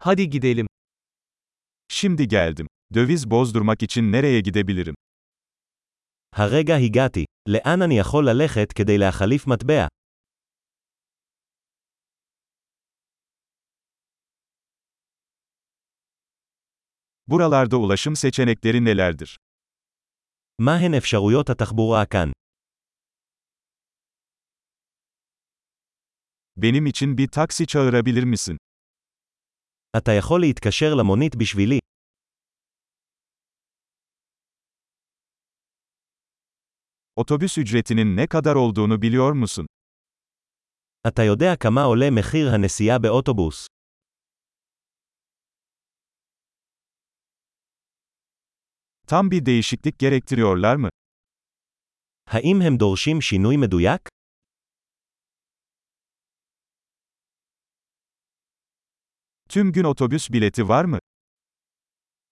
Hadi gidelim. Şimdi geldim. Döviz bozdurmak için nereye gidebilirim? הרגע הגעתי. לאן אני יכול ללכת כדי להחליף מטבע? Buralarda ulaşım seçenekleri nelerdir? מה הן אפשרויות התחבורה כאן? Benim için bir taksi çağırabilir misin? אתה יכול להתקשר למונית בשבילי. Otobüs ücretinin ne kadar olduğunu biliyor musun? אתה יודע כמה עולה מחיר הנסיעה באוטובוס. Tam bir değişiklik gerektiriyorlar mı? האם הם דורשים שינוי מדויק? Tüm gün otobüs bileti var mı?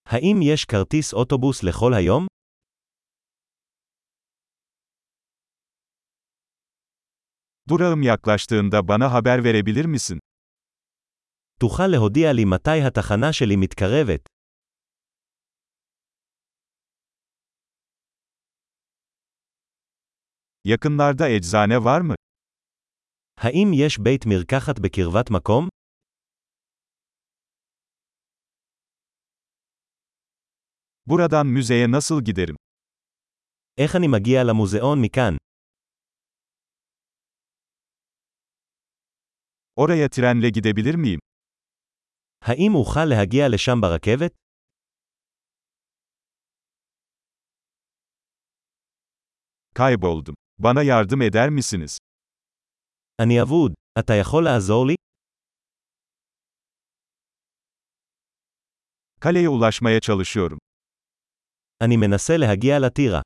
האם יש כרטיס אוטובוס לכל היום? Durağım yaklaştığında bana haber verebilir misin? תוכל להודיע לי מתי התחנה שלי מתקרבת. Yakınlarda eczane var mı? האם יש בית מרקחת בקרבת מקום? Buradan müzeye nasıl giderim? איך אני מגיע למוזיאון מכאן? Oraya trenle gidebilir miyim? האם אוכל להגיע לשם ברכבת? Kayboldum. Bana yardım eder misiniz? אני אבוד. אתה יכול לעזור לי? Kaleye ulaşmaya çalışıyorum. אני מנסה להגיע לטירה.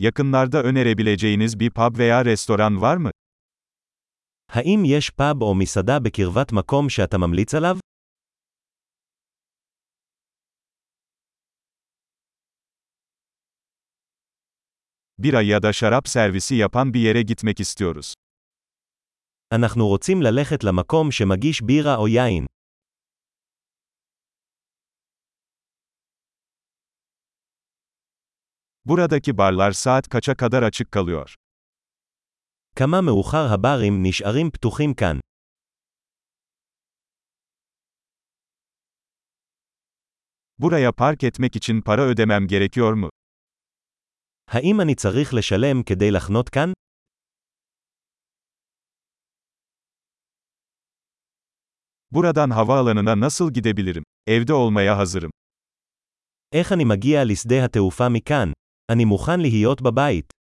Yakınlarda önerebileceğiniz bir pub veya restoran var mı? האם יש פאב או מסעדה בקרבת מקום שאתה ממליץ עליו? Bira ya da şarap servisi yapan bir yere gitmek istiyoruz. אנחנו רוצים ללכת למקום שמגיש בירה או יין. Buradaki barlar saat kaça kadar açık kalıyor? כמה מאוחר הברים נשארים פתוחים כאן. Buraya park etmek için para ödemem gerekiyor mu? האם אני צריך לשלם כדי לחנות כאן? Buradan havaalanına nasıl gidebilirim? Evde olmaya hazırım. איך אני מגיע לשדה התעופה מכאן? אני מוכן להיות בבית.